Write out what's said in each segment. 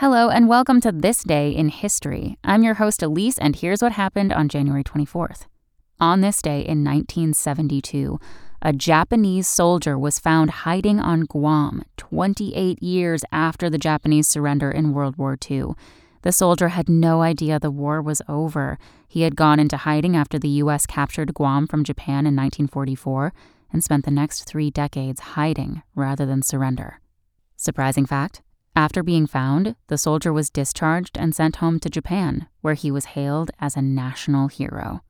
Hello, and welcome to This Day in History. I'm your host, Elise, and here's what happened on January 24th. On this day in 1972, a Japanese soldier was found hiding on Guam 28 years after the Japanese surrender in World War II. The soldier had no idea the war was over. He had gone into hiding after the U.S. captured Guam from Japan in 1944 and spent the next three decades hiding rather than surrender. Surprising fact after being found, the soldier was discharged and sent home to Japan, where he was hailed as a national hero.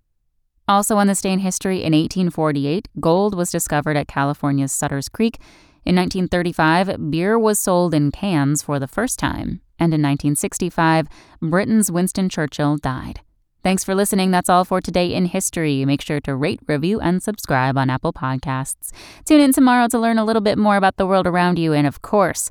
Also on this day in history, in 1848, gold was discovered at California's Sutter's Creek. In 1935, beer was sold in cans for the first time. And in 1965, Britain's Winston Churchill died. Thanks for listening. That's all for today in history. Make sure to rate, review, and subscribe on Apple Podcasts. Tune in tomorrow to learn a little bit more about the world around you. And of course,